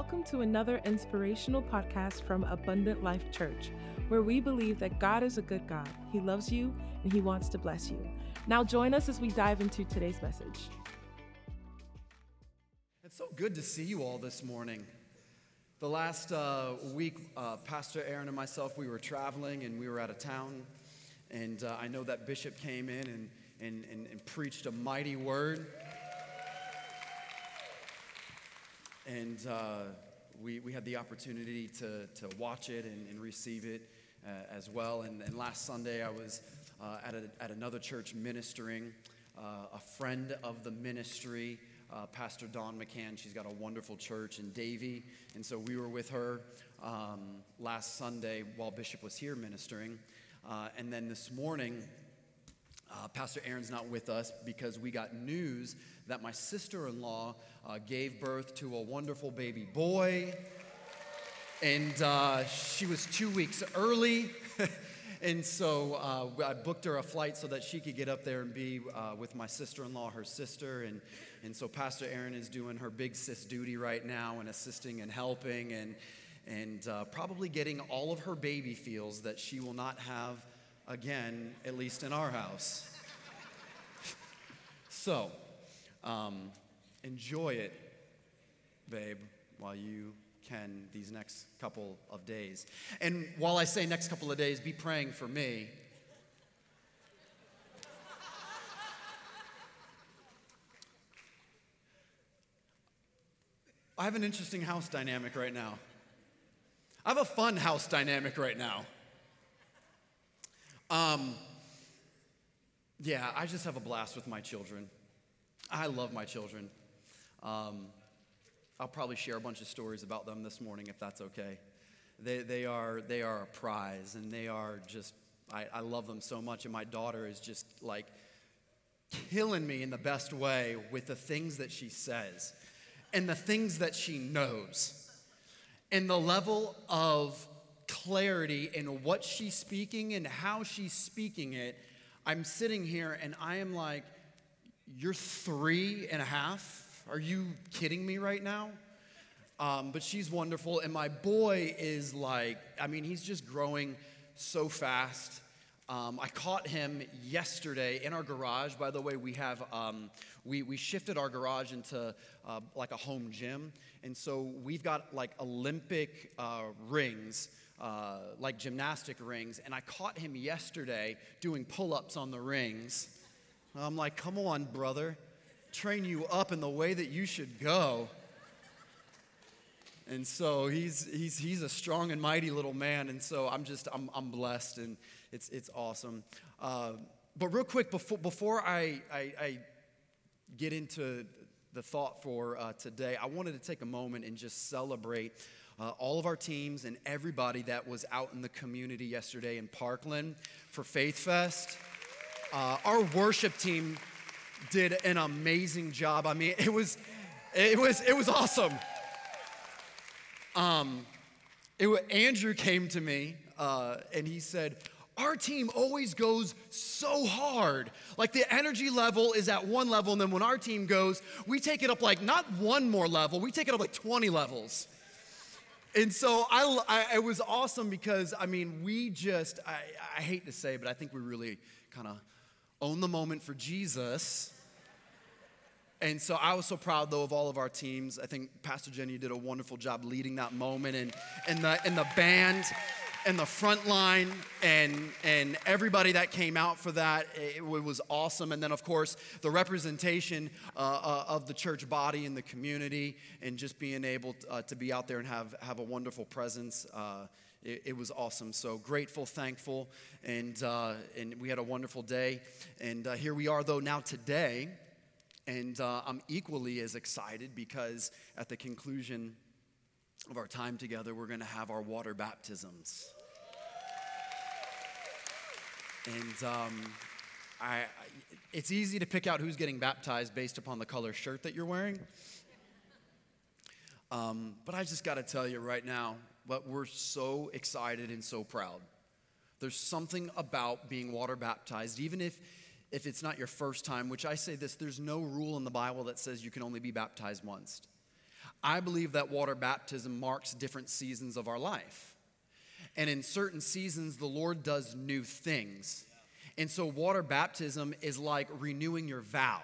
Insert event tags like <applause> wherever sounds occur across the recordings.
Welcome to another inspirational podcast from Abundant Life Church, where we believe that God is a good God. He loves you and He wants to bless you. Now, join us as we dive into today's message. It's so good to see you all this morning. The last uh, week, uh, Pastor Aaron and myself, we were traveling and we were out of town. And uh, I know that Bishop came in and, and, and, and preached a mighty word. And uh, we, we had the opportunity to, to watch it and, and receive it uh, as well. And, and last Sunday, I was uh, at, a, at another church ministering. a friend of the ministry uh, Pastor Dawn McCann. She's got a wonderful church in Davie. And so we were with her um, last Sunday while Bishop was here ministering. Uh, and then this morning, uh, Pastor Aaron's not with us because we got news that my sister in law uh, gave birth to a wonderful baby boy. And uh, she was two weeks early. <laughs> and so uh, I booked her a flight so that she could get up there and be uh, with my sister in law, her sister. And and so Pastor Aaron is doing her big sis duty right now and assisting and helping and, and uh, probably getting all of her baby feels that she will not have again, at least in our house. so, um, enjoy it, babe, while you can these next couple of days. And while I say next couple of days, be praying for me I have an interesting house dynamic right now. I have a fun house dynamic right now. Um, yeah, I just have a blast with my children. I love my children. Um, I'll probably share a bunch of stories about them this morning if that's okay. They, they, are, they are a prize and they are just, I, I love them so much. And my daughter is just like killing me in the best way with the things that she says and the things that she knows and the level of clarity in what she's speaking and how she's speaking it. I'm sitting here and I am like, You're three and a half? Are you kidding me right now? Um, but she's wonderful. And my boy is like, I mean, he's just growing so fast. Um, I caught him yesterday in our garage. By the way, we have um, we, we shifted our garage into uh, like a home gym, and so we've got like Olympic uh, rings, uh, like gymnastic rings. And I caught him yesterday doing pull-ups on the rings. I'm like, come on, brother, train you up in the way that you should go. And so he's, he's, he's a strong and mighty little man. And so I'm just, I'm, I'm blessed and it's, it's awesome. Uh, but real quick, before, before I, I, I get into the thought for uh, today, I wanted to take a moment and just celebrate uh, all of our teams and everybody that was out in the community yesterday in Parkland for Faith Fest. Uh, our worship team did an amazing job. I mean, it was, it was, it was awesome. Um, it, Andrew came to me uh, and he said, our team always goes so hard. Like the energy level is at one level, and then when our team goes, we take it up like not one more level, we take it up like 20 levels. And so I, I it was awesome because, I mean, we just, I, I hate to say, but I think we really kind of own the moment for Jesus. And so I was so proud, though, of all of our teams. I think Pastor Jenny did a wonderful job leading that moment, and, and, the, and the band and the front line and, and everybody that came out for that. It, it was awesome. And then, of course, the representation uh, uh, of the church body in the community and just being able to, uh, to be out there and have, have a wonderful presence. Uh, it, it, was awesome. So grateful, thankful, and, uh, and we had a wonderful day. And uh, here we are, though, now today. And I'm equally as excited because at the conclusion of our time together, we're going to have our water baptisms. And um, I, it's easy to pick out who's getting baptized based upon the color shirt that you're wearing. Um, but I just got to tell you right now, but we're so excited and so proud. There's something about being water baptized, even if if it's not your first time, which I say this there's no rule in the Bible that says you can only be baptized once. I believe that water baptism marks different seasons of our life. And in certain seasons, the Lord does new things. And so, water baptism is like renewing your vow.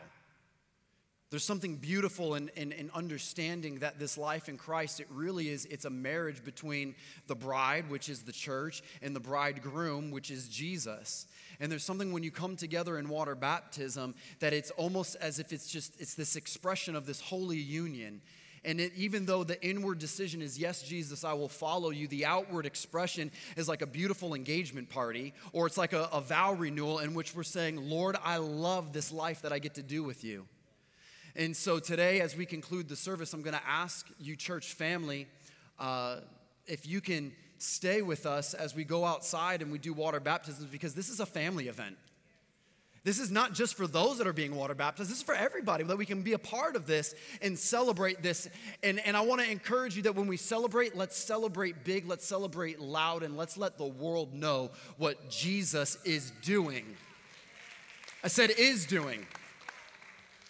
There's something beautiful in, in, in, understanding that this life in Christ, it really is, it's a marriage between the bride, which is the church, and the bridegroom, which is Jesus. And there's something when you come together in water baptism that it's almost as if it's just, it's this expression of this holy union. And it, even though the inward decision is, yes, Jesus, I will follow you, the outward expression is like a beautiful engagement party, or it's like a, a vow renewal in which we're saying, Lord, I love this life that I get to do with you. And so today, as we conclude the service, I'm going to ask you, church family, uh, if you can stay with us as we go outside and we do water baptisms because this is a family event. This is not just for those that are being water baptized, this is for everybody, that we can be a part of this and celebrate this. And, and I want to encourage you that when we celebrate, let's celebrate big, let's celebrate loud, and let's let the world know what Jesus is doing. I said, is doing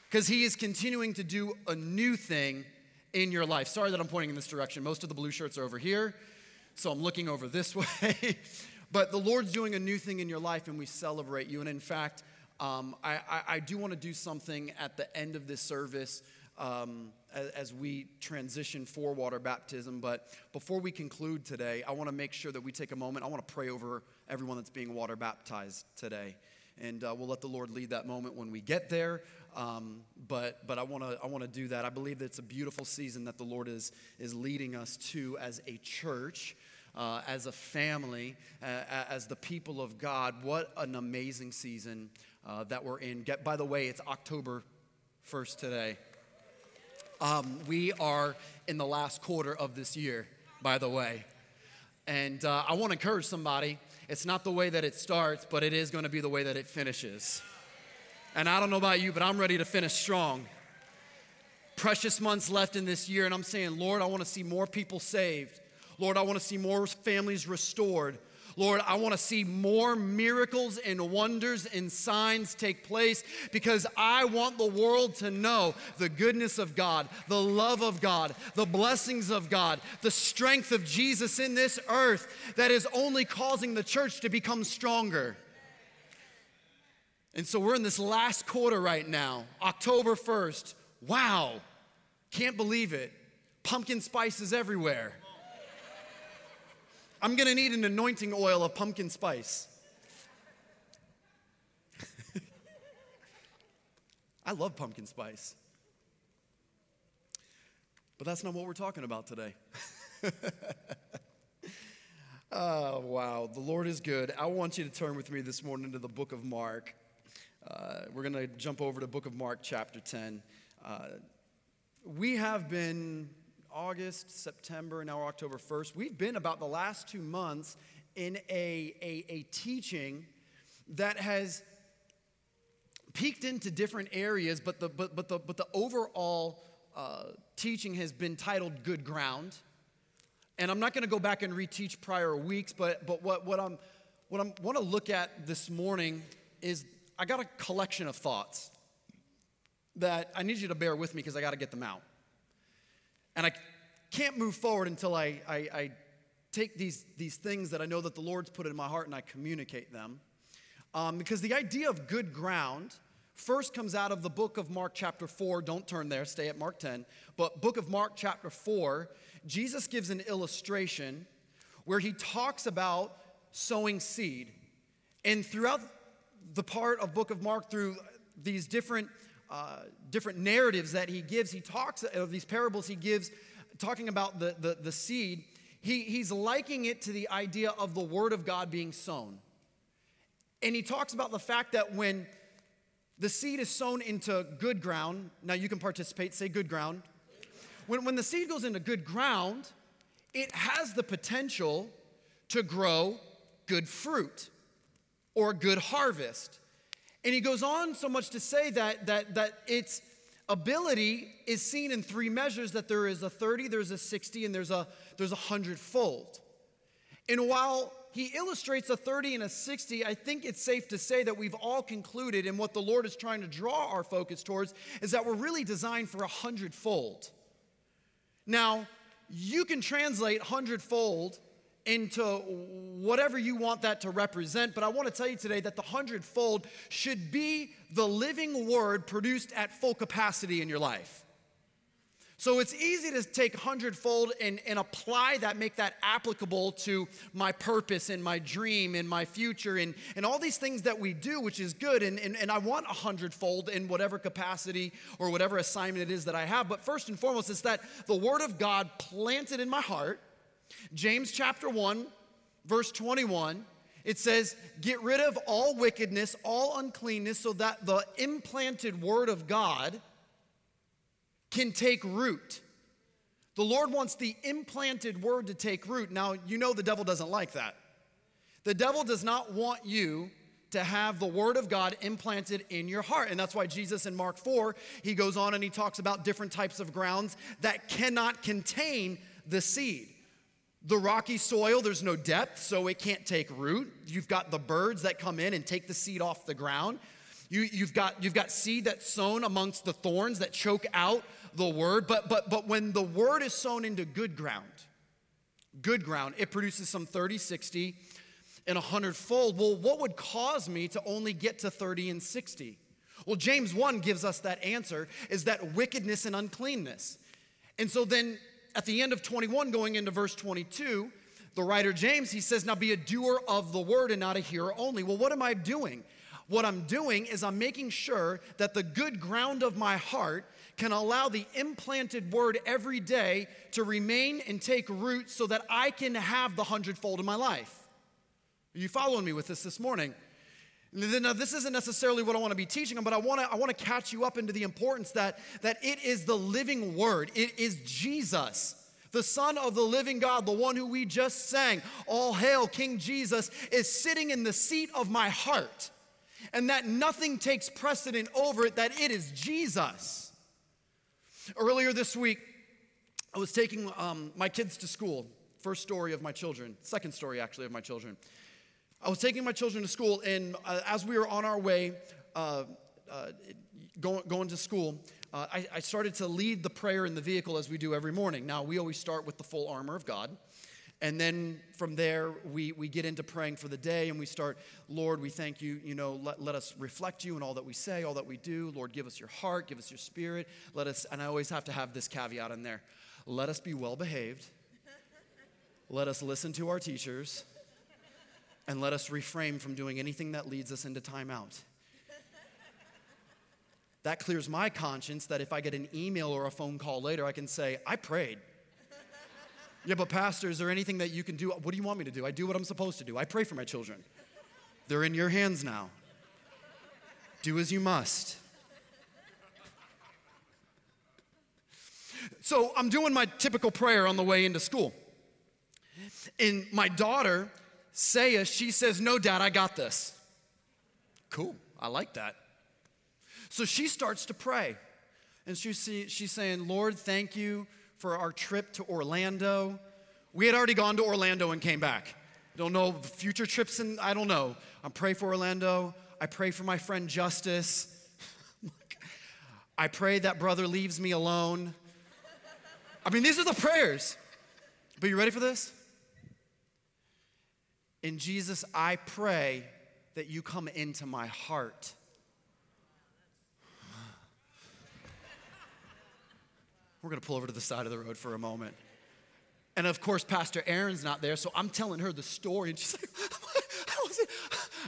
because he is continuing to do a new thing in your life. Sorry that I'm pointing in this direction. Most of the blue shirts are over here, so I'm looking over this <laughs> way. but the Lord's doing a new thing in your life, and we celebrate you. And in fact, um, I, I, I, do want to do something at the end of this service um, as, as, we transition for water baptism. But before we conclude today, I want to make sure that we take a moment. I want to pray over everyone that's being water baptized today. And uh, we'll let the Lord lead that moment when we get there. Um, but but I want to I want to do that. I believe that it's a beautiful season that the Lord is is leading us to as a church. Uh, as a family, uh, as the people of God, what an amazing season uh, that we're in. Get, by the way, it's October 1st today. Um, we are in the last quarter of this year, by the way. And uh, I want to encourage somebody it's not the way that it starts, but it is going to be the way that it finishes. And I don't know about you, but I'm ready to finish strong. Precious months left in this year, and I'm saying, Lord, I want to see more people saved. Lord, I want to see more families restored. Lord, I want to see more miracles and wonders and signs take place because I want the world to know the goodness of God, the love of God, the blessings of God, the strength of Jesus in this earth that is only causing the church to become stronger. And so we're in this last quarter right now, October 1st. Wow, can't believe it. Pumpkin spices everywhere. I'm gonna need an anointing oil of pumpkin spice. <laughs> I love pumpkin spice. But that's not what we're talking about today. oh, <laughs> wow. The Lord is good. I want you to turn with me this morning to the book of Mark. Uh, we're going to jump over to book of Mark, chapter 10. Uh, we have been August, September, now October 1st. We've been about the last two months in a, a, a teaching that has peeked into different areas, but the, but, but the, but the overall uh, teaching has been titled Good Ground. And I'm not going to go back and reteach prior weeks, but, but what, what I'm what I want to look at this morning is I got a collection of thoughts that I need you to bear with me because I got to get them out. And I can't move forward until I, I, I, take these, these things that I know that the Lord's put in my heart and I communicate them. Um, because the idea of good ground first comes out of the book of Mark, chapter 4. Don't turn there, stay at Mark 10. But, book of Mark, chapter 4, Jesus gives an illustration where he talks about sowing seed. And throughout the part of book of Mark through these different, uh, different narratives that he gives, he talks of these parables he gives, talking about the, the, the seed, he, he's likening it to the idea of the word of God being sown. And he talks about the fact that when the seed is sown into good ground, now you can participate, say good ground. When, when the seed goes into good ground, it has the potential to grow good fruit or good harvest. And he goes on so much to say that, that, that its ability is seen in three measures that there is a 30, there's a 60, and there's a, there's a hundredfold. And while he illustrates a 30 and a 60, I think it's safe to say that we've all concluded, and what the Lord is trying to draw our focus towards is that we're really designed for a hundredfold. Now, you can translate hundredfold into whatever you want that to represent, but I want to tell you today that the hundredfold should be the living word produced at full capacity in your life. So it's easy to take hundredfold and, and apply that, make that applicable to my purpose and my dream and my future and, and all these things that we do, which is good. And, and, and I want a hundredfold in whatever capacity or whatever assignment it is that I have. But first and foremost, it's that the Word of God planted in my heart. James chapter 1, verse 21 it says, Get rid of all wickedness, all uncleanness, so that the implanted word of God can take root. The Lord wants the implanted word to take root. Now, you know the devil doesn't like that. The devil does not want you to have the word of God implanted in your heart. And that's why Jesus in Mark 4, he goes on and he talks about different types of grounds that cannot contain the seed. The rocky soil, there's no depth, so it can't take root. You've got the birds that come in and take the seed off the ground. You, have got, you've got seed that's sown amongst the thorns that choke out the word. But, but, but when the word is sown into good ground, good ground, it produces some 30, 60, and 100 fold. Well, what would cause me to only get to 30 and 60? Well, James 1 gives us that answer is that wickedness and uncleanness. And so then at the end of 21, going into verse 22, the writer James, he says, Now be a doer of the word and not a hearer only. Well, what am I doing? What I'm doing is I'm making sure that the good ground of my heart can allow the implanted word every day to remain and take root so that I can have the hundredfold in my life. Are you following me with this this morning? Now, this isn't necessarily what I want to be teaching them, but I want to, I want to catch you up into the importance that, that it is the living word. It is Jesus, the Son of the living God, the one who we just sang, All Hail King Jesus, is sitting in the seat of my heart and that nothing takes precedent over it, that it is Jesus. Earlier this week, I was taking um, my kids to school. First story of my children, second story actually of my children. I was taking my children to school, and uh, as we were on our way uh, uh, going, going to school, uh, I, I started to lead the prayer in the vehicle as we do every morning. Now, we always start with the full armor of God. And then from there, we, we get into praying for the day and we start, Lord, we thank you. You know, let, let us reflect you in all that we say, all that we do. Lord, give us your heart, give us your spirit. Let us, and I always have to have this caveat in there let us be well behaved, let us listen to our teachers, and let us refrain from doing anything that leads us into timeout. That clears my conscience that if I get an email or a phone call later, I can say, I prayed. Yeah, but pastor, is there anything that you can do? What do you want me to do? I do what I'm supposed to do. I pray for my children. They're in your hands now. Do as you must. So I'm doing my typical prayer on the way into school. And my daughter, Saya, she says, No, dad, I got this. Cool. I like that. So she starts to pray. And she's, she's saying, Lord, thank you for our trip to Orlando. We had already gone to Orlando and came back. Don't know future trips, and I don't know. I pray for Orlando. I pray for my friend Justice. <laughs> I pray that brother leaves me alone. I mean, these are the prayers. But you ready for this? In Jesus, I pray that you come into my heart. We're going to pull over to the side of the road for a moment. And of course, Pastor Aaron's not there, so I'm telling her the story. And she's like, <laughs> I was,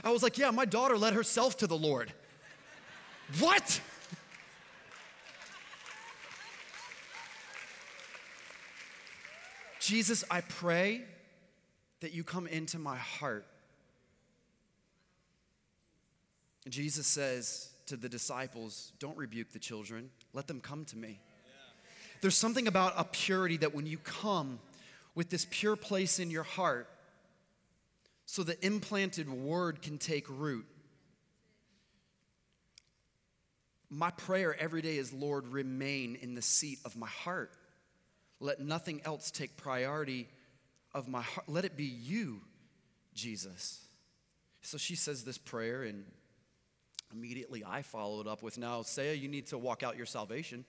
I was like, yeah, my daughter led herself to the Lord. what? Jesus, I pray that you come into my heart. Jesus says to the disciples, Don't rebuke the children, let them come to me. There's something about a purity that when you come with this pure place in your heart, so the implanted word can take root. My prayer every day is, Lord, remain in the seat of my heart. Let nothing else take priority of my heart. Let it be you, Jesus. So she says this prayer, and immediately I followed up with, Now, Saya, you need to walk out your salvation.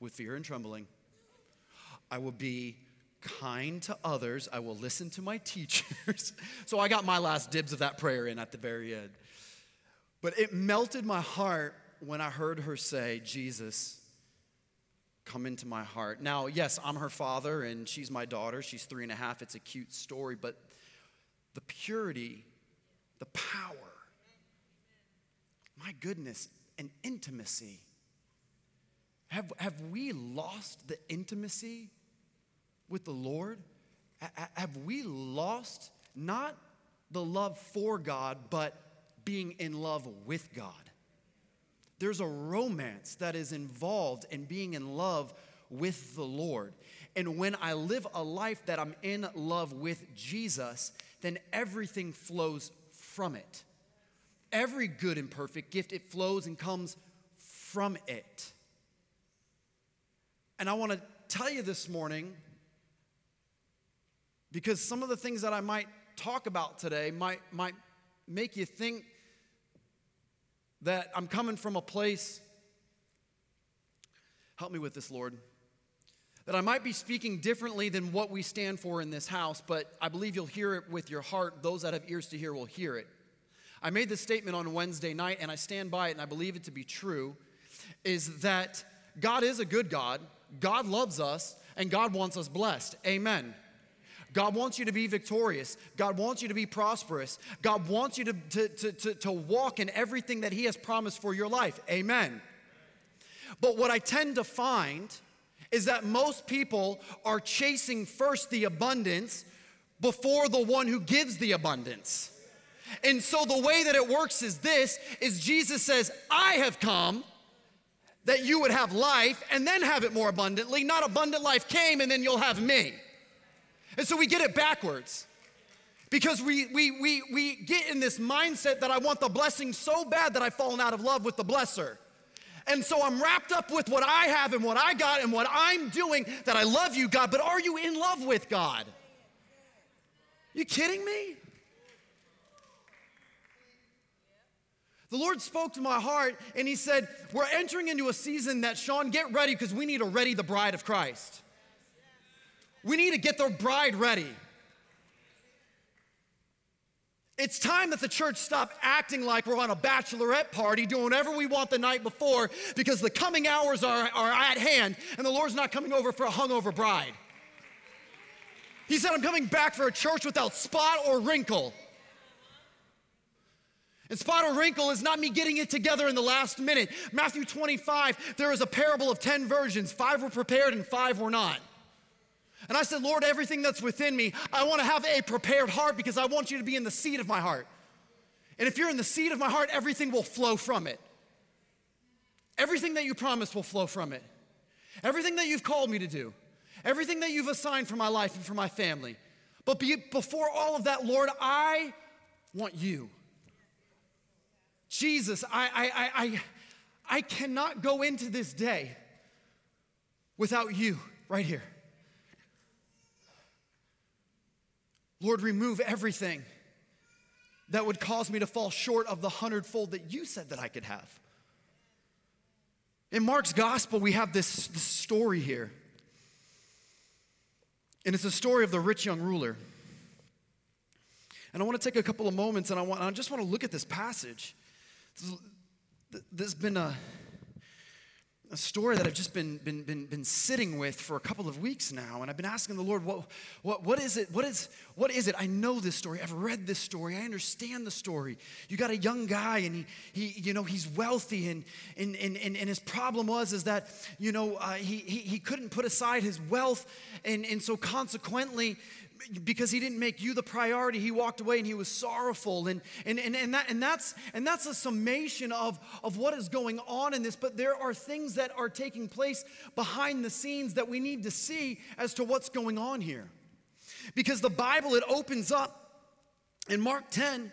with fear and trembling. I will be kind to others. I will listen to my teachers. <laughs> so I got my last dibs of that prayer in at the very end. But it melted my heart when I heard her say, Jesus, come into my heart. Now, yes, I'm her father and she's my daughter. She's three and a half. It's a cute story, but the purity, the power, my goodness, and intimacy. Have, have we lost the intimacy with the Lord? Have we lost not the love for God, but being in love with God? There's a romance that is involved in being in love with the Lord. And when I live a life that I'm in love with Jesus, then everything flows from it. Every good and perfect gift, it flows and comes from it. And I want to tell you this morning, because some of the things that I might talk about today might, might make you think that I'm coming from a place, help me with this, Lord, that I might be speaking differently than what we stand for in this house, but I believe you'll hear it with your heart. Those that have ears to hear will hear it. I made this statement on Wednesday night, and I stand by it, and I believe it to be true is that God is a good God, God loves us, and God wants us blessed. Amen. God wants you to be victorious. God wants you to be prosperous. God wants you to, to, to, to, to walk in everything that He has promised for your life. Amen. But what I tend to find is that most people are chasing first the abundance before the one who gives the abundance. And so the way that it works is this is Jesus says, "I have come that you would have life and then have it more abundantly. Not abundant life came and then you'll have me." And so we get it backwards. Because we, we, we, we get in this mindset that I want the blessing so bad that I've fallen out of love with the blesser. And so I'm wrapped up with what I have and what I got and what I'm doing that I love you, God, but are you in love with God? You kidding me? The Lord spoke to my heart and He said, We're entering into a season that, Sean, get ready because we need to ready the bride of Christ. We need to get the bride ready. It's time that the church stop acting like we're on a bachelorette party doing whatever we want the night before because the coming hours are, are at hand and the Lord's not coming over for a hungover bride. He said, I'm coming back for a church without spot or wrinkle. And spot or wrinkle is not me getting it together in the last minute. Matthew 25, there is a parable of 10 virgins. Five were prepared and five were not. And I said, Lord, everything that's within me, I want to have a prepared heart because I want you to be in the seat of my heart. And if you're in the seat of my heart, everything will flow from it. Everything that you promised will flow from it. Everything that you've called me to do, everything that you've assigned for my life and for my family. But be, before all of that, Lord, I want you. Jesus, I, I, I, I cannot go into this day without you right here. Lord, remove everything that would cause me to fall short of the hundredfold that you said that I could have. In Mark's gospel, we have this, this story here. And it's a story of the rich young ruler. And I want to take a couple of moments and I, want, I just want to look at this passage. There's been a, a story that I've just been, been, been, been sitting with for a couple of weeks now. And I've been asking the Lord, what, what, what is it? What is, what is it? I know this story. I've read this story. I understand the story. You got a young guy and he, he you know, he's wealthy. And, and, and, and, his problem was is that, you know, uh, he, he, he couldn't put aside his wealth. And, and so consequently, because he didn't make you the priority, he walked away and he was sorrowful. And, and, and, and, that, and, that's, and that's a summation of, of what is going on in this. But there are things that are taking place behind the scenes that we need to see as to what's going on here. Because the Bible, it opens up in Mark 10,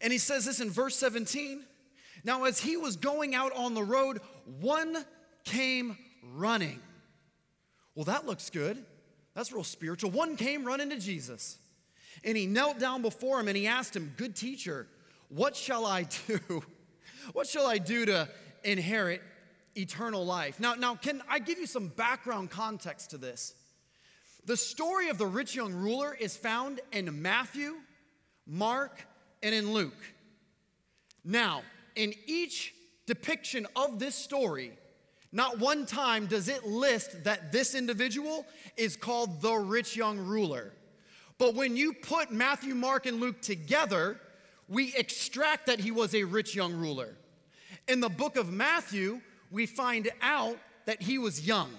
and he says this in verse 17. Now, as he was going out on the road, one came running. Well, that looks good. That's real spiritual. One came running to Jesus and he knelt down before him and he asked him, Good teacher, what shall I do? <laughs> what shall I do to inherit eternal life. Now, now, can I give you some background context to this? The story of the rich young ruler is found in Matthew, Mark, and in Luke. Now, in each depiction of this story, not one time does it list that this individual is called the rich young ruler. But when you put Matthew, Mark, and Luke together, we extract that he was a rich young ruler. In the book of Matthew, we find out that he was young.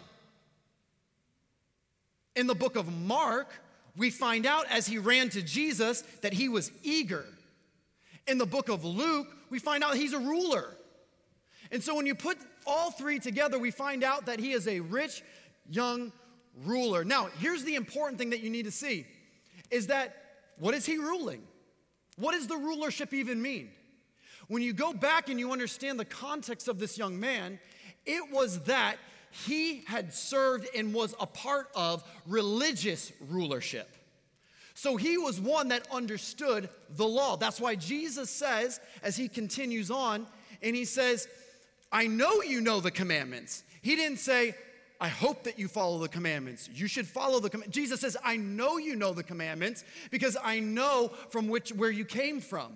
In the book of Mark, we find out as he ran to Jesus that he was eager. In the book of Luke, we find out he's a ruler. And so when you put all three together, we find out that he is a rich young ruler. Now, here's the important thing that you need to see is that what is he ruling? What does the rulership even mean? When you go back and you understand the context of this young man, it was that he had served and was a part of religious rulership. So he was one that understood the law. That's why Jesus says, as he continues on, and he says, I know you know the commandments. He didn't say, I hope that you follow the commandments. You should follow the commandments. Jesus says, I know you know the commandments because I know from which where you came from.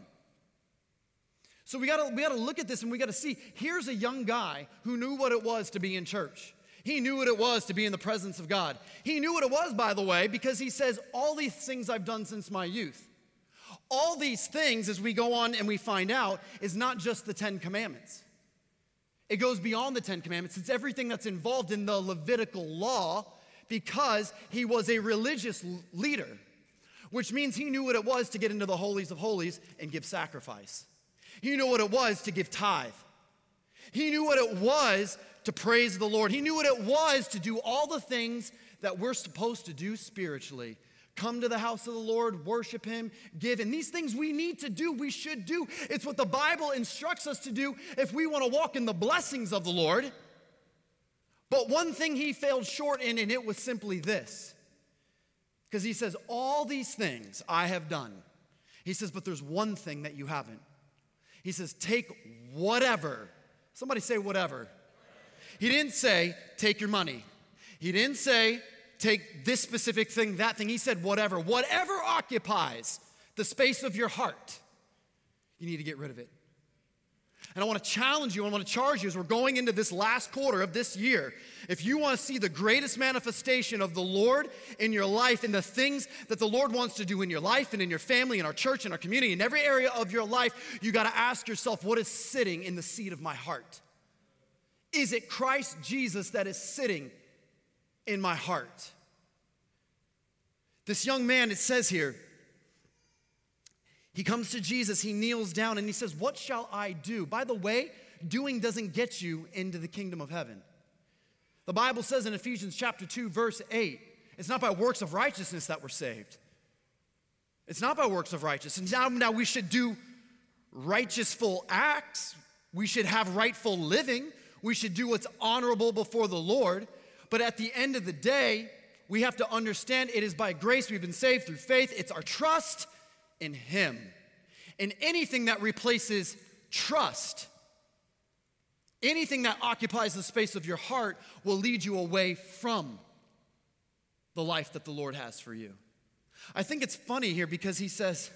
So we gotta, we gotta look at this and we gotta see here's a young guy who knew what it was to be in church. He knew what it was to be in the presence of God. He knew what it was, by the way, because he says, All these things I've done since my youth. All these things, as we go on and we find out, is not just the Ten Commandments. It goes beyond the Ten Commandments. It's everything that's involved in the Levitical law because he was a religious leader, which means he knew what it was to get into the holies of holies and give sacrifice. He knew what it was to give tithe. He knew what it was to praise the Lord. He knew what it was to do all the things that we're supposed to do spiritually come to the house of the Lord, worship Him, give. And these things we need to do, we should do. It's what the Bible instructs us to do if we want to walk in the blessings of the Lord. But one thing he failed short in, and it was simply this. Because he says, All these things I have done. He says, But there's one thing that you haven't. He says, Take whatever. Somebody say, whatever. He didn't say, Take your money. He didn't say, take this specific thing, that thing. He said, whatever. Whatever occupies the space of your heart, you need to get rid of it. And I want to challenge you, I want to charge you as we're going into this last quarter of this year. If you want to see the greatest manifestation of the Lord in your life and the things that the Lord wants to do in your life and in your family, in our church, in our community, in every area of your life, you got to ask yourself, what is sitting in the seat of my heart? Is it Christ Jesus that is sitting in my heart. This young man, it says here, he comes to Jesus, he kneels down, and he says, What shall I do? By the way, doing doesn't get you into the kingdom of heaven. The Bible says in Ephesians chapter 2, verse 8, it's not by works of righteousness that we're saved. It's not by works of righteousness. Now, now we should do righteousful acts. We should have rightful living. We should do what's honorable before the Lord. But at the end of the day, we have to understand it is by grace we've been saved through faith. It's our trust in Him. And anything that replaces trust, anything that occupies the space of your heart, will lead you away from the life that the Lord has for you. I think it's funny here because he says,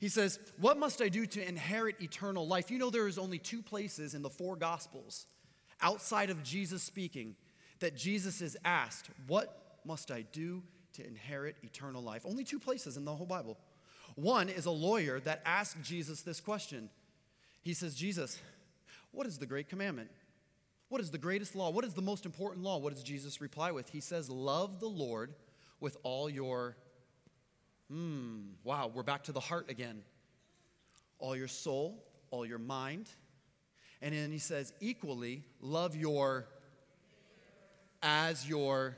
he says, What must I do to inherit eternal life? You know, there is only two places in the four Gospels outside of Jesus speaking that Jesus is asked, What must I do to inherit eternal life? Only two places in the whole Bible. One is a lawyer that asked Jesus this question. He says, Jesus, what is the great commandment? What is the greatest law? What is the most important law? What does Jesus reply with? He says, Love the Lord with all your, hmm, wow, we're back to the heart again. All your soul, all your mind. And then he says, equally, love your as your.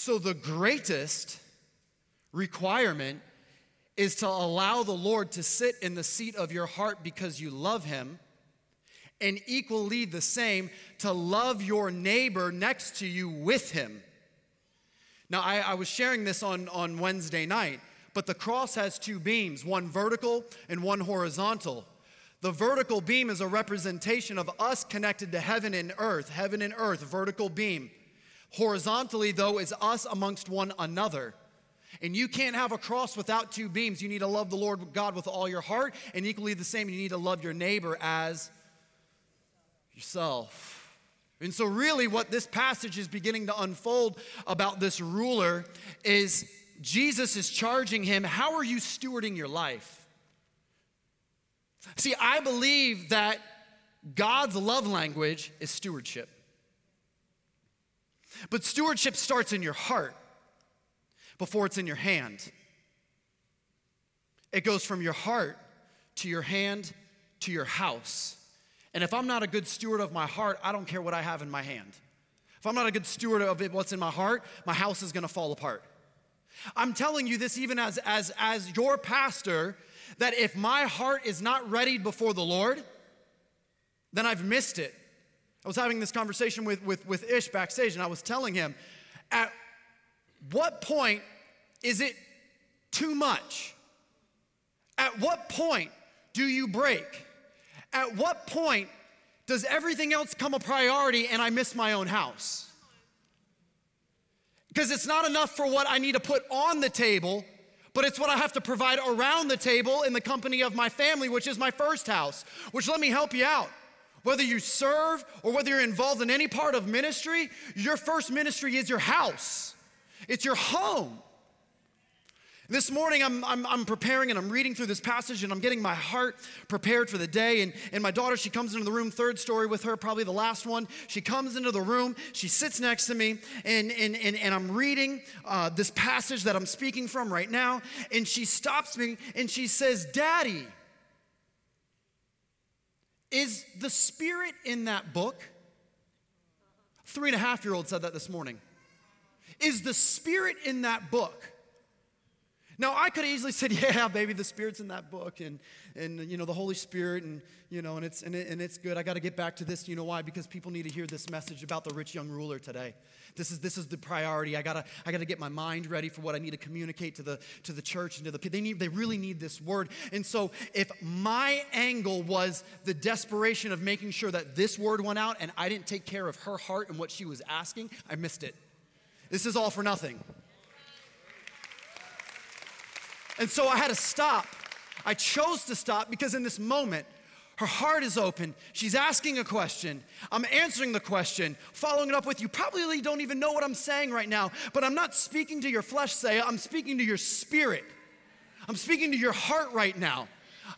So, the greatest requirement is to allow the Lord to sit in the seat of your heart because you love Him, and equally the same to love your neighbor next to you with Him. Now, I, I, was sharing this on, on Wednesday night, but the cross has two beams, one vertical and one horizontal. The vertical beam is a representation of us connected to heaven and earth, heaven and earth, vertical beam. Horizontally, though, is us amongst one another. And you can't have a cross without two beams. You need to love the Lord God with all your heart, and equally the same, you need to love your neighbor as yourself. And so, really, what this passage is beginning to unfold about this ruler is Jesus is charging him, How are you stewarding your life? See, I believe that God's love language is stewardship. But stewardship starts in your heart before it's in your hand. It goes from your heart to your hand to your house. And if I'm not a good steward of my heart, I don't care what I have in my hand. If I'm not a good steward of what's in my heart, my house is gonna fall apart. I'm telling you this even as, as, as your pastor, that if my heart is not ready before the Lord, then I've missed it. I was having this conversation with, with, with Ish backstage, and I was telling him, at what point is it too much? At what point do you break? At what point does everything else come a priority and I miss my own house? Because it's not enough for what I need to put on the table, but it's what I have to provide around the table in the company of my family, which is my first house. Which let me help you out. Whether you serve or whether you're involved in any part of ministry, your first ministry is your house, it's your home. This morning, I'm, I'm, I'm, preparing and I'm reading through this passage and I'm getting my heart prepared for the day. And, and my daughter, she comes into the room, third story with her, probably the last one. She comes into the room, she sits next to me, and, and, and, and I'm reading uh, this passage that I'm speaking from right now. And she stops me and she says, Daddy, is the spirit in that book? Three and a half year old said that this morning. Is the spirit in that book? Now, I could have easily said, <laughs> yeah, baby, the Spirit's in that book and, and you know, the Holy Spirit and, you know, and it's, and, it, and it's good. I got to get back to this. You know why? Because people need to hear this message about the rich young ruler today. This is, this is the priority. I got to I gotta get my mind ready for what I need to communicate to the, to the church and to the people. They, need, they really need this word. And so if my angle was the desperation of making sure that this word went out and I didn't take care of her heart and what she was asking, I missed it. This is all for nothing. And so I had to stop. I chose to stop because in this moment, her heart is open. She's asking a question. I'm answering the question, following it up with you. Probably don't even know what I'm saying right now, but I'm not speaking to your flesh, say, I'm speaking to your spirit. I'm speaking to your heart right now.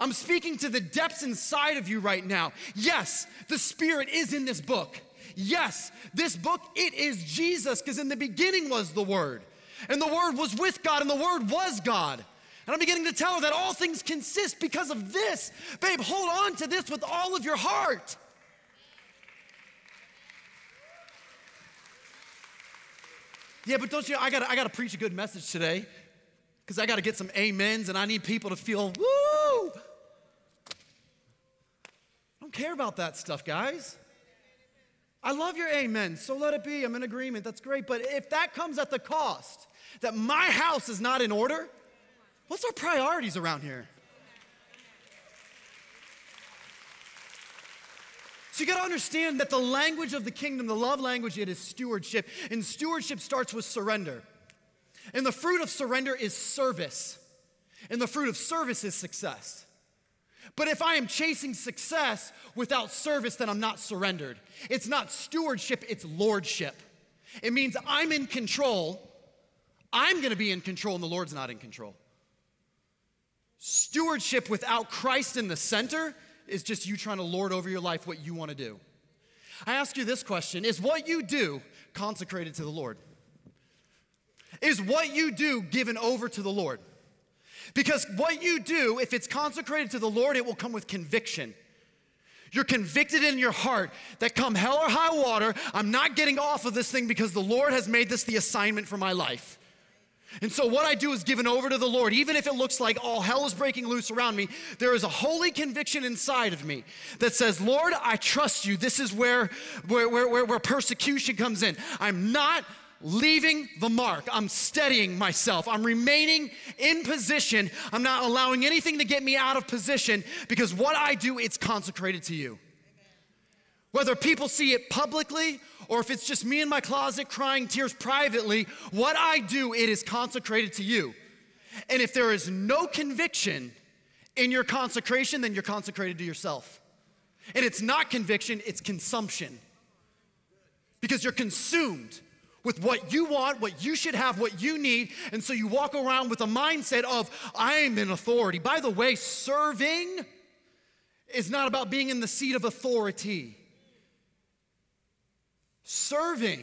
I'm speaking to the depths inside of you right now. Yes, the Spirit is in this book. Yes, this book, it is Jesus, because in the beginning was the Word. And the Word was with God, and the Word was God. And I'm beginning to tell her that all things consist because of this. Babe, hold on to this with all of your heart. Yeah, but don't you, I gotta, I gotta preach a good message today because I gotta get some amens and I need people to feel, woo! I don't care about that stuff, guys. I love your amen, so let it be. I'm in agreement. That's great. But if that comes at the cost that my house is not in order, What's our priorities around here? So you got to understand that the language of the kingdom, the love language, it is stewardship. And stewardship starts with surrender. And the fruit of surrender is service. And the fruit of service is success. But if I am chasing success without service, then I'm not surrendered. It's not stewardship, it's lordship. It means I'm in control. I'm going to be in control, and the Lord's not in control. Stewardship without Christ in the center is just you trying to lord over your life what you want to do. I ask you this question Is what you do consecrated to the Lord? Is what you do given over to the Lord? Because what you do, if it's consecrated to the Lord, it will come with conviction. You're convicted in your heart that come hell or high water, I'm not getting off of this thing because the Lord has made this the assignment for my life. And so, what I do is given over to the Lord. Even if it looks like all hell is breaking loose around me, there is a holy conviction inside of me that says, Lord, I trust you. This is where, where, where, where, persecution comes in. I'm not leaving the mark. I'm steadying myself. I'm remaining in position. I'm not allowing anything to get me out of position because what I do, it's consecrated to you. Whether people see it publicly or if it's just me in my closet crying tears privately, what I do, it is consecrated to you. And if there is no conviction in your consecration, then you're consecrated to yourself. And it's not conviction, it's consumption. Because you're consumed with what you want, what you should have, what you need. And so you walk around with a mindset of, I'm in authority. By the way, serving is not about being in the seat of authority. Serving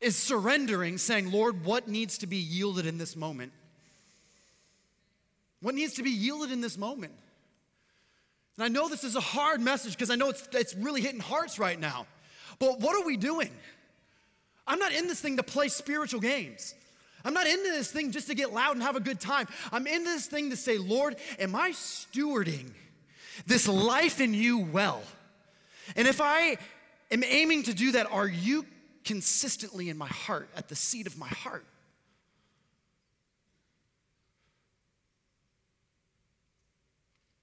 is surrendering, saying, Lord, what needs to be yielded in this moment? What needs to be yielded in this moment? And I know this is a hard message because I know it's, it's really hitting hearts right now. But what are we doing? I'm not in this thing to play spiritual games. I'm not into this thing just to get loud and have a good time. I'm in this thing to say, Lord, am I stewarding this life in you well? And if I am aiming to do that, are you consistently in my heart, at the seat of my heart?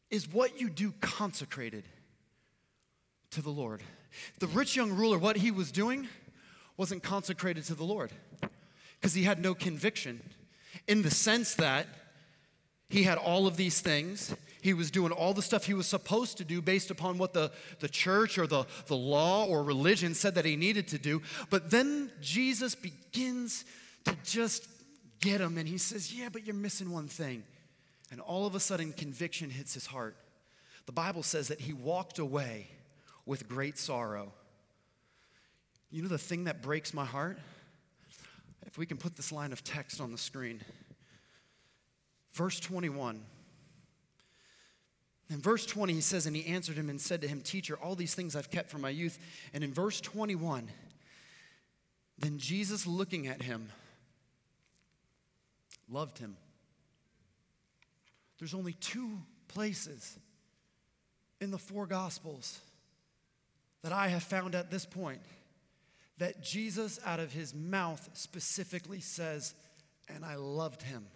Is what you do consecrated to the Lord? The rich young ruler, what he was doing wasn't consecrated to the Lord because he had no conviction in the sense that he had all of these things. He was doing all the stuff he was supposed to do based upon what the, the church or the, the law or religion said that he needed to do. But then Jesus begins to just get him and he says, Yeah, but you're missing one thing. And all of a sudden, conviction hits his heart. The Bible says that he walked away with great sorrow. You know the thing that breaks my heart? If we can put this line of text on the screen. Verse 21. In verse 20, he says, And he answered him and said to him, Teacher, all these things I've kept from my youth. And in verse 21, then Jesus, looking at him, loved him. There's only two places in the four Gospels that I have found at this point that Jesus, out of his mouth, specifically says, And I loved him.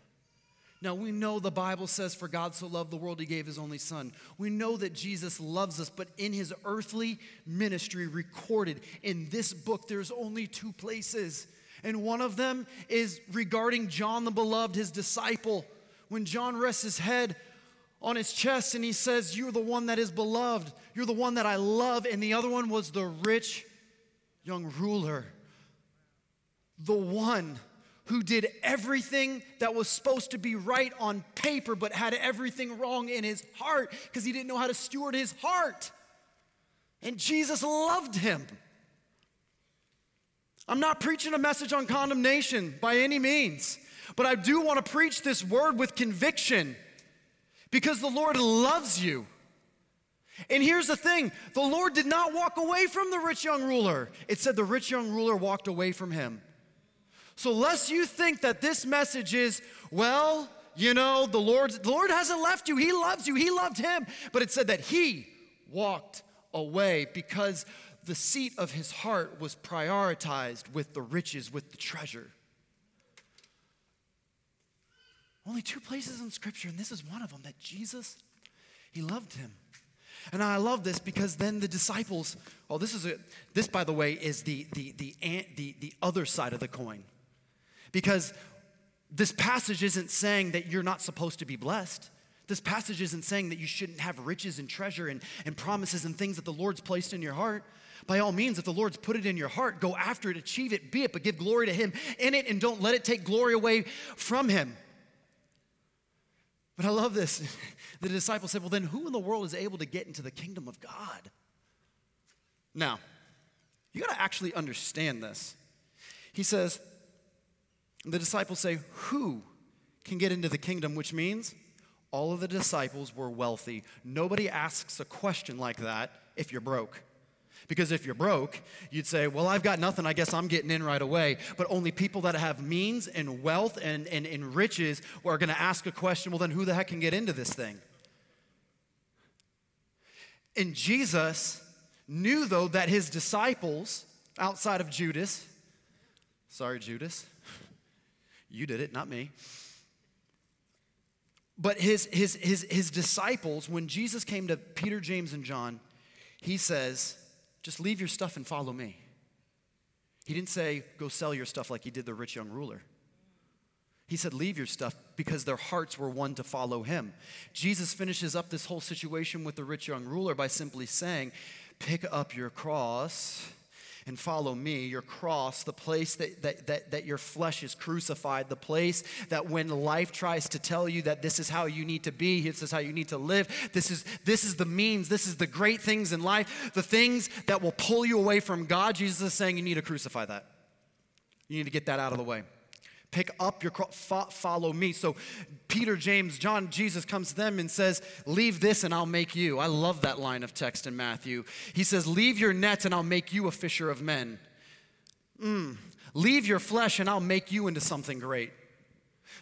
Now, we know the Bible says, For God so loved the world, he gave his only son. We know that Jesus loves us, but in his earthly ministry, recorded in this book, there's only two places. And one of them is regarding John the Beloved, his disciple when John rests his head on his chest and he says, You're the one that is beloved. You're the one that I love. And the other one was the rich young ruler, the one who did everything that was supposed to be right on paper, but had everything wrong in his heart because he didn't know how to steward his heart. And Jesus loved him. I'm not preaching a message on condemnation by any means. But I do want to preach this word with conviction because the Lord loves you. And here's the thing the Lord did not walk away from the rich young ruler, it said the rich young ruler walked away from him. So, lest you think that this message is, well, you know, the Lord, the Lord hasn't left you. He loves you. He loved him. But it said that he walked away because the seat of his heart was prioritized with the riches, with the treasure. Only two places in Scripture, and this is one of them that Jesus, he loved him. And I love this because then the disciples, oh, this is a, this by the way is the the the the, the other side of the coin. Because this passage isn't saying that you're not supposed to be blessed. This passage isn't saying that you shouldn't have riches and treasure and, and promises and things that the Lord's placed in your heart. By all means, if the Lord's put it in your heart, go after it, achieve it, be it, but give glory to Him in it and don't let it take glory away from Him. But I love this. <laughs> The disciples said, Well, then who in the world is able to get into the kingdom of God? Now, you got to actually understand this. He says, The disciples say, Who can get into the kingdom? Which means all of the disciples were wealthy. Nobody asks a question like that if you're broke. Because if you're broke, you'd say, Well, I've got nothing. I guess I'm getting in right away. But only people that have means and wealth and, and, and riches are going to ask a question Well, then who the heck can get into this thing? And Jesus knew, though, that his disciples, outside of Judas, Sorry, Judas. You did it, not me. But his, his, his, his disciples, when Jesus came to Peter, James, and John, he says, just leave your stuff and follow me. He didn't say, go sell your stuff like he did the rich young ruler. He said, Leave your stuff because their hearts were one to follow him. Jesus finishes up this whole situation with the rich young ruler by simply saying, Pick up your cross and follow me, your cross, the place that, that, that, that your flesh is crucified, the place that when life tries to tell you that this is how you need to be, this is how you need to live, this is, this is the means, this is the great things in life, the things that will pull you away from God, Jesus is saying you need to crucify that. You need to get that out of the way. Pick up your cross, follow me. So Peter, James, John, Jesus comes to them and says, Leave this and I'll make you. I love that line of text in Matthew. He says, Leave your nets and I'll make you a fisher of men. Mm. Leave your flesh and I'll make you into something great.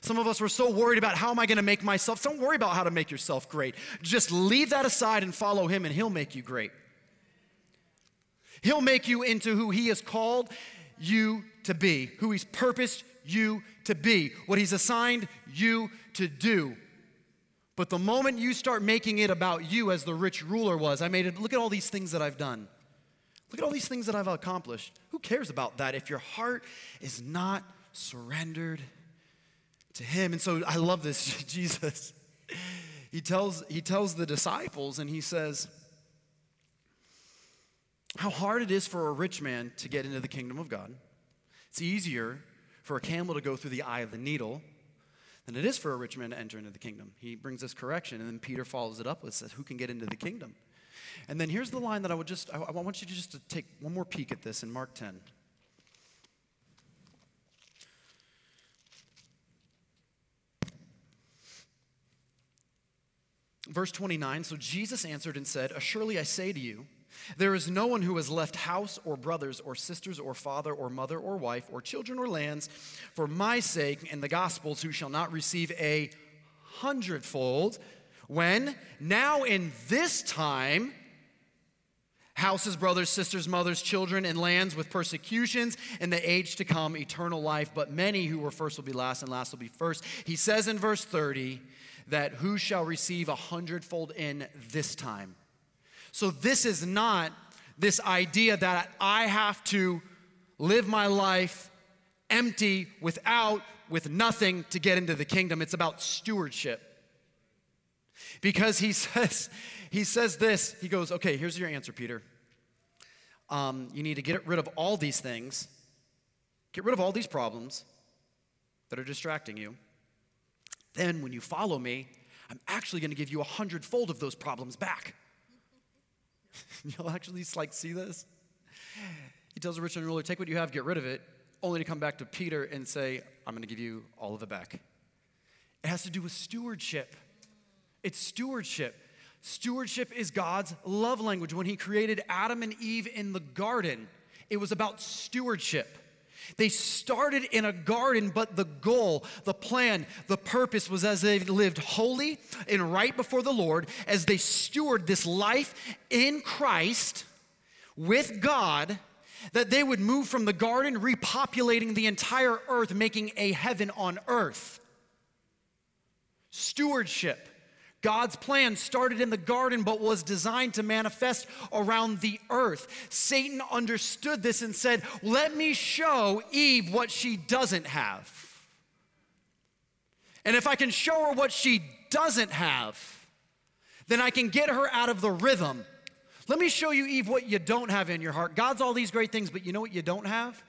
Some of us were so worried about how am I going to make myself. Don't worry about how to make yourself great. Just leave that aside and follow him, and he'll make you great. He'll make you into who he has called you to be, who he's purposed you to be, what He's assigned you to do. But the moment you start making it about you, as the rich ruler was, I made it, look at all these things that I've done. Look at all these things that I've accomplished. Who cares about that if your heart is not surrendered to Him? And so I love this, <laughs> Jesus. He tells, he tells the disciples, and he says, How hard it is for a rich man to get into the kingdom of God. It's easier for a camel to go through the eye of the needle than it is for a rich man to enter into the kingdom. He brings this correction, and then Peter follows it up with says, Who can get into the kingdom? And then here's the line that I would just, I, I want you to just to take one more peek at this in Mark 10. Verse 29 So Jesus answered and said, Surely I say to you, there is no one who has left house or brothers or sisters or father or mother or wife or children or lands for my sake and the gospel's who shall not receive a hundredfold when now in this time houses, brothers, sisters, mothers, children, and lands with persecutions, in the age to come, eternal life. But many who were first will be last, and last will be first. He says in verse 30 that who shall receive a hundredfold in this time? So, this is not this idea that I have to live my life empty, without, with nothing to get into the kingdom. It's about stewardship. Because he <laughs> says, he says this, he goes, okay, here's your answer, Peter. Um, you need to get rid of all these things, get rid of all these problems that are distracting you. Then, when you follow me, I'm actually going to give you a hundredfold of those problems back. <laughs> You'll actually like see this. He tells the rich young ruler, "Take what you have, get rid of it," only to come back to Peter and say, "I'm going to give you all of it back." It has to do with stewardship. It's stewardship. Stewardship is God's love language. When He created Adam and Eve in the garden, it was about stewardship. They started in a garden, but the goal, the plan, the purpose was as they lived holy and right before the Lord, as they steward this life in Christ with God, that they would move from the garden, repopulating the entire earth, making a heaven on earth. Stewardship. God's plan started in the garden but was designed to manifest around the earth. Satan understood this and said, Let me show Eve what she doesn't have. And if I can show her what she doesn't have, then I can get her out of the rhythm. Let me show you, Eve, what you don't have in your heart. God's all these great things, but you know what you don't have?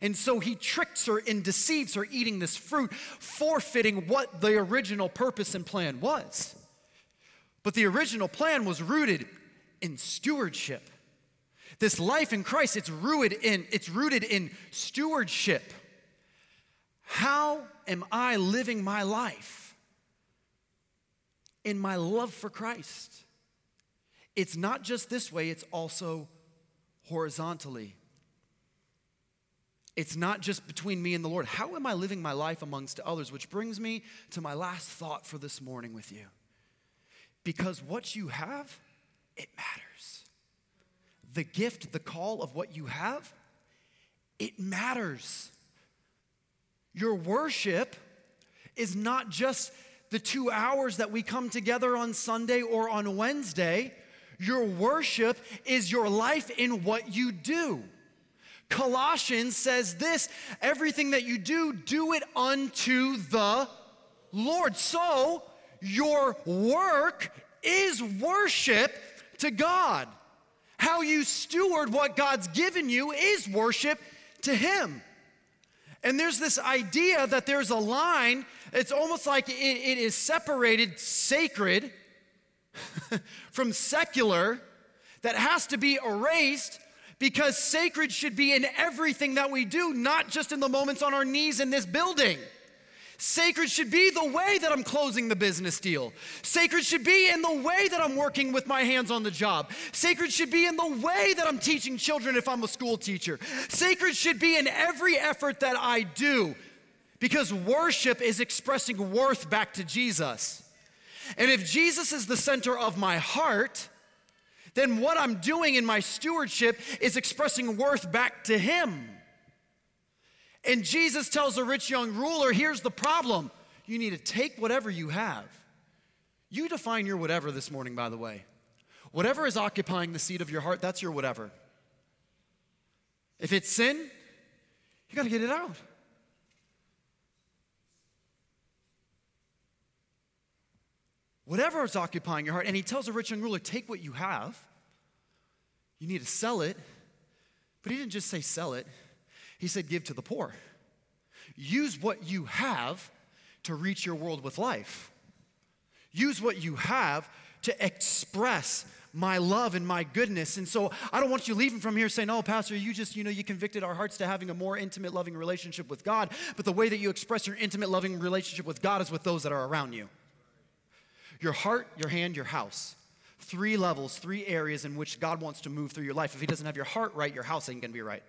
And so he tricks her and deceives her eating this fruit, forfeiting what the original purpose and plan was. But the original plan was rooted in stewardship. This life in Christ, it's rooted in, it's rooted in stewardship. How am I living my life? In my love for Christ. It's not just this way, it's also horizontally. It's not just between me and the Lord. How am I living my life amongst others? Which brings me to my last thought for this morning with you. Because what you have, it matters. The gift, the call of what you have, it matters. Your worship is not just the two hours that we come together on Sunday or on Wednesday. Your worship is your life in what you do. Colossians says this everything that you do, do it unto the Lord. So, your work is worship to God. How you steward what God's given you is worship to Him. And there's this idea that there's a line, it's almost like it, it is separated sacred <laughs> from secular that has to be erased because sacred should be in everything that we do, not just in the moments on our knees in this building. Sacred should be the way that I'm closing the business deal. Sacred should be in the way that I'm working with my hands on the job. Sacred should be in the way that I'm teaching children if I'm a school teacher. Sacred should be in every effort that I do because worship is expressing worth back to Jesus. And if Jesus is the center of my heart, then what I'm doing in my stewardship is expressing worth back to Him. And Jesus tells a rich young ruler here's the problem you need to take whatever you have. You define your whatever this morning, by the way. Whatever is occupying the seat of your heart, that's your whatever. If it's sin, you got to get it out. Whatever is occupying your heart, and he tells the rich young ruler, take what you have. You need to sell it. But he didn't just say sell it, he said, Give to the poor. Use what you have to reach your world with life. Use what you have to express my love and my goodness. And so I don't want you leaving from here saying, oh, Pastor, you just, you know, you convicted our hearts to having a more intimate, loving relationship with God. But the way that you express your intimate, loving relationship with God is with those that are around you your heart, your hand, your house. Three levels, three areas in which God wants to move through your life. If He doesn't have your heart right, your house ain't gonna be right.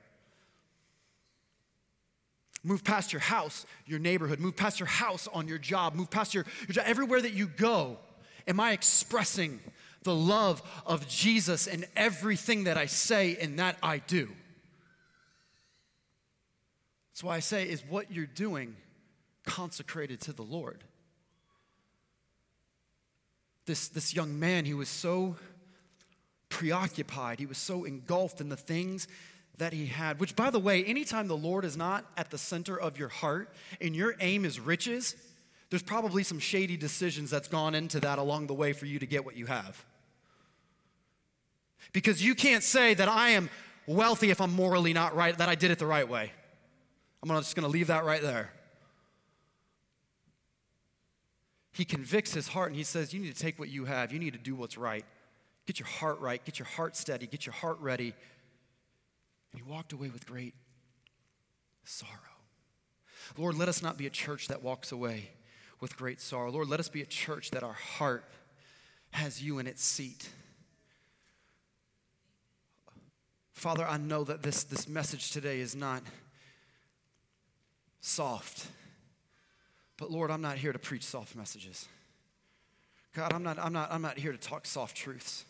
Move past your house, your neighborhood. Move past your house on your job. Move past your, your job. Everywhere that you go, am I expressing the love of Jesus in everything that I say and that I do? That's why I say, is what you're doing consecrated to the Lord? This, this young man, he was so preoccupied, he was so engulfed in the things that he had. Which, by the way, anytime the Lord is not at the center of your heart and your aim is riches, there's probably some shady decisions that's gone into that along the way for you to get what you have. Because you can't say that I am wealthy if I'm morally not right, that I did it the right way. I'm just going to leave that right there. He convicts his heart and he says, You need to take what you have, you need to do what's right. Get your heart right, get your heart steady, get your heart ready and he walked away with great sorrow. Lord, let us not be a church that walks away with great sorrow. Lord, let us be a church that our heart has you in its seat. Father, I know that this, this message today is not soft, but Lord, I'm not here to preach soft messages. God, I'm not, I'm not, I'm not here to talk soft truths.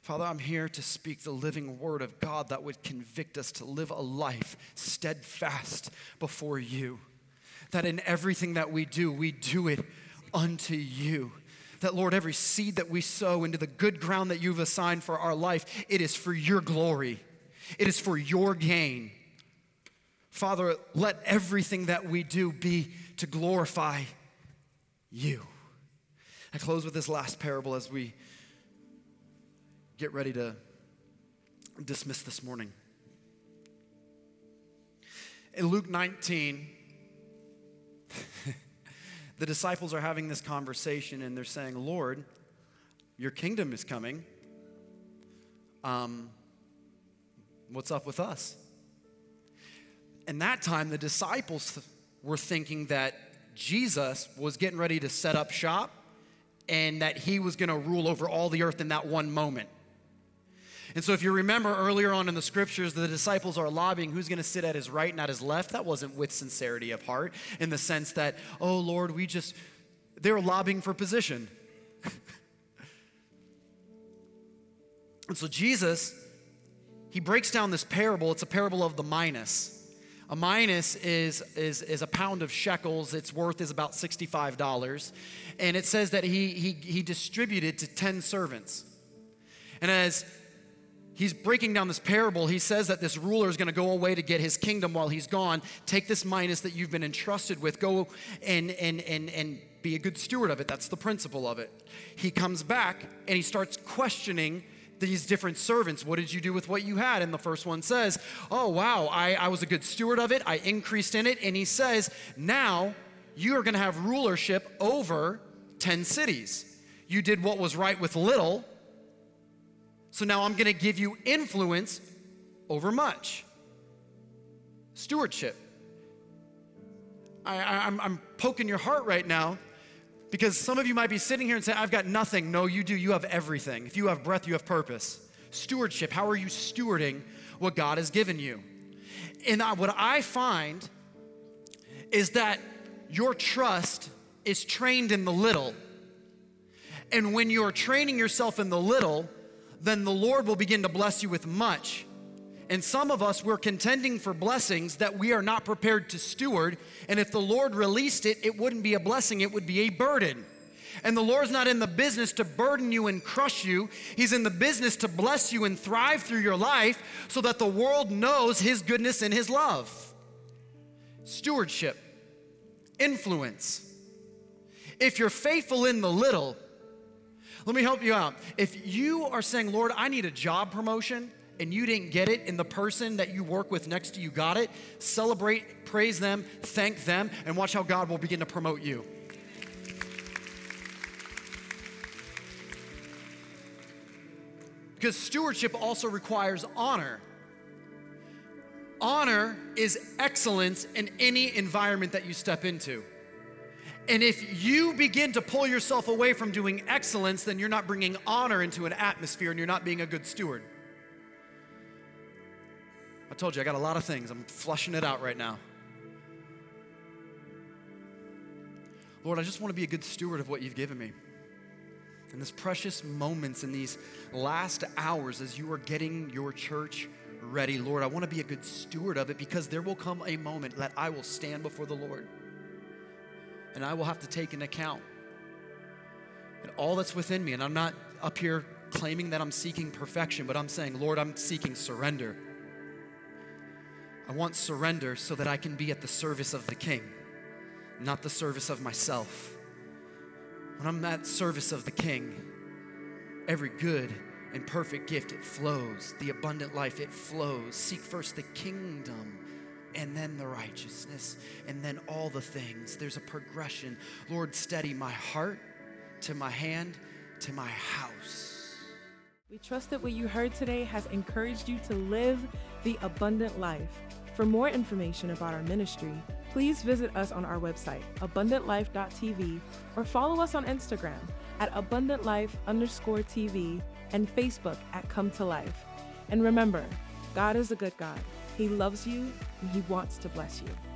Father, I'm here to speak the living word of God that would convict us to live a life steadfast before you. That in everything that we do, we do it unto you. That, Lord, every seed that we sow into the good ground that you've assigned for our life, it is for your glory, it is for your gain. Father, let everything that we do be to glorify you. I close with this last parable as we get ready to dismiss this morning. In Luke 19, <laughs> the disciples are having this conversation and they're saying, Lord, your kingdom is coming. Um, what's up with us? And that time, the disciples were thinking that Jesus was getting ready to set up shop and that he was going to rule over all the earth in that one moment. And so, if you remember earlier on in the scriptures, the disciples are lobbying who's going to sit at his right and at his left. That wasn't with sincerity of heart, in the sense that, oh Lord, we just, they were lobbying for position. <laughs> and so, Jesus he breaks down this parable. It's a parable of the minas. A minas is, is, is a pound of shekels. Its worth is about $65. And it says that he, he, he distributed to 10 servants. And as he's breaking down this parable, he says that this ruler is going to go away to get his kingdom while he's gone. Take this minas that you've been entrusted with, go and, and, and, and be a good steward of it. That's the principle of it. He comes back and he starts questioning these different servants. What did you do with what you had? And the first one says, Oh, wow, I, I was a good steward of it. I increased in it. And he says, Now you are going to have rulership over 10 cities. You did what was right with little. So now I'm going to give you influence over much. Stewardship. I, I'm poking your heart right now because some of you might be sitting here and saying, I've got nothing. No, you do. You have everything. If you have breath, you have purpose. Stewardship. How are you stewarding what God has given you? And what I find is that your trust is trained in the little. And when you're training yourself in the little, then the Lord will begin to bless you with much. And some of us, we're contending for blessings that we are not prepared to steward. And if the Lord released it, it wouldn't be a blessing, it would be a burden. And the Lord's not in the business to burden you and crush you. He's in the business to bless you and thrive through your life so that the world knows His goodness and His love. Stewardship, influence. If you're faithful in the little, let me help you out. If you are saying, Lord, I need a job promotion, and you didn't get it, and the person that you work with next to you got it, celebrate, praise them, thank them, and watch how God will begin to promote you. Because stewardship also requires honor. Honor is excellence in any environment that you step into. And if you begin to pull yourself away from doing excellence, then you're not bringing honor into an atmosphere and you're not being a good steward. I told you, I got a lot of things. I'm flushing it out right now. Lord, I just want to be a good steward of what you've given me. In these precious moments, in these last hours, as you are getting your church ready, Lord, I want to be a good steward of it because there will come a moment that I will stand before the Lord and I will have to take an account and all that's within me. And I'm not up here claiming that I'm seeking perfection, but I'm saying, Lord, I'm seeking surrender. I want surrender so that I can be at the service of the King, not the service of myself. When I'm at service of the King, every good and perfect gift it flows. The abundant life it flows. Seek first the kingdom and then the righteousness and then all the things. There's a progression. Lord, steady my heart to my hand to my house. We trust that what you heard today has encouraged you to live the abundant life. For more information about our ministry, please visit us on our website, abundantlife.tv, or follow us on Instagram at abundantlife underscore TV and Facebook at Come to Life. And remember, God is a good God. He loves you and He wants to bless you.